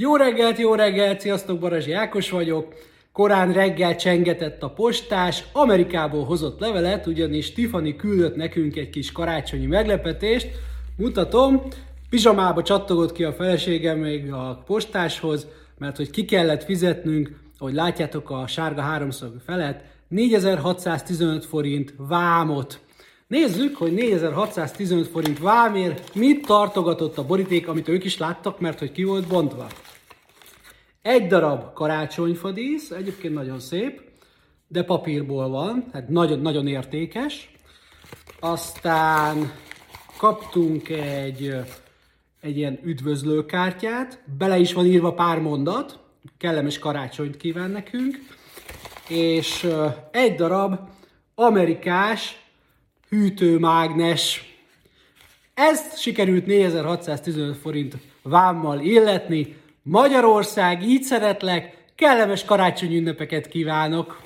Jó reggelt, jó reggelt, sziasztok, Barazsi Ákos vagyok. Korán reggel csengetett a postás, Amerikából hozott levelet, ugyanis Tiffany küldött nekünk egy kis karácsonyi meglepetést. Mutatom, pizsamába csattogott ki a feleségem még a postáshoz, mert hogy ki kellett fizetnünk, ahogy látjátok a sárga háromszög felett, 4615 forint vámot. Nézzük, hogy 4615 forint vámért mit tartogatott a boríték, amit ők is láttak, mert hogy ki volt bontva. Egy darab karácsonyfadísz, egyébként nagyon szép, de papírból van, hát nagyon, nagyon értékes. Aztán kaptunk egy, egy ilyen üdvözlőkártyát, bele is van írva pár mondat, kellemes karácsonyt kíván nekünk, és egy darab amerikás hűtőmágnes. Ezt sikerült 4615 forint vámmal illetni. Magyarország, így szeretlek, kellemes karácsonyi ünnepeket kívánok!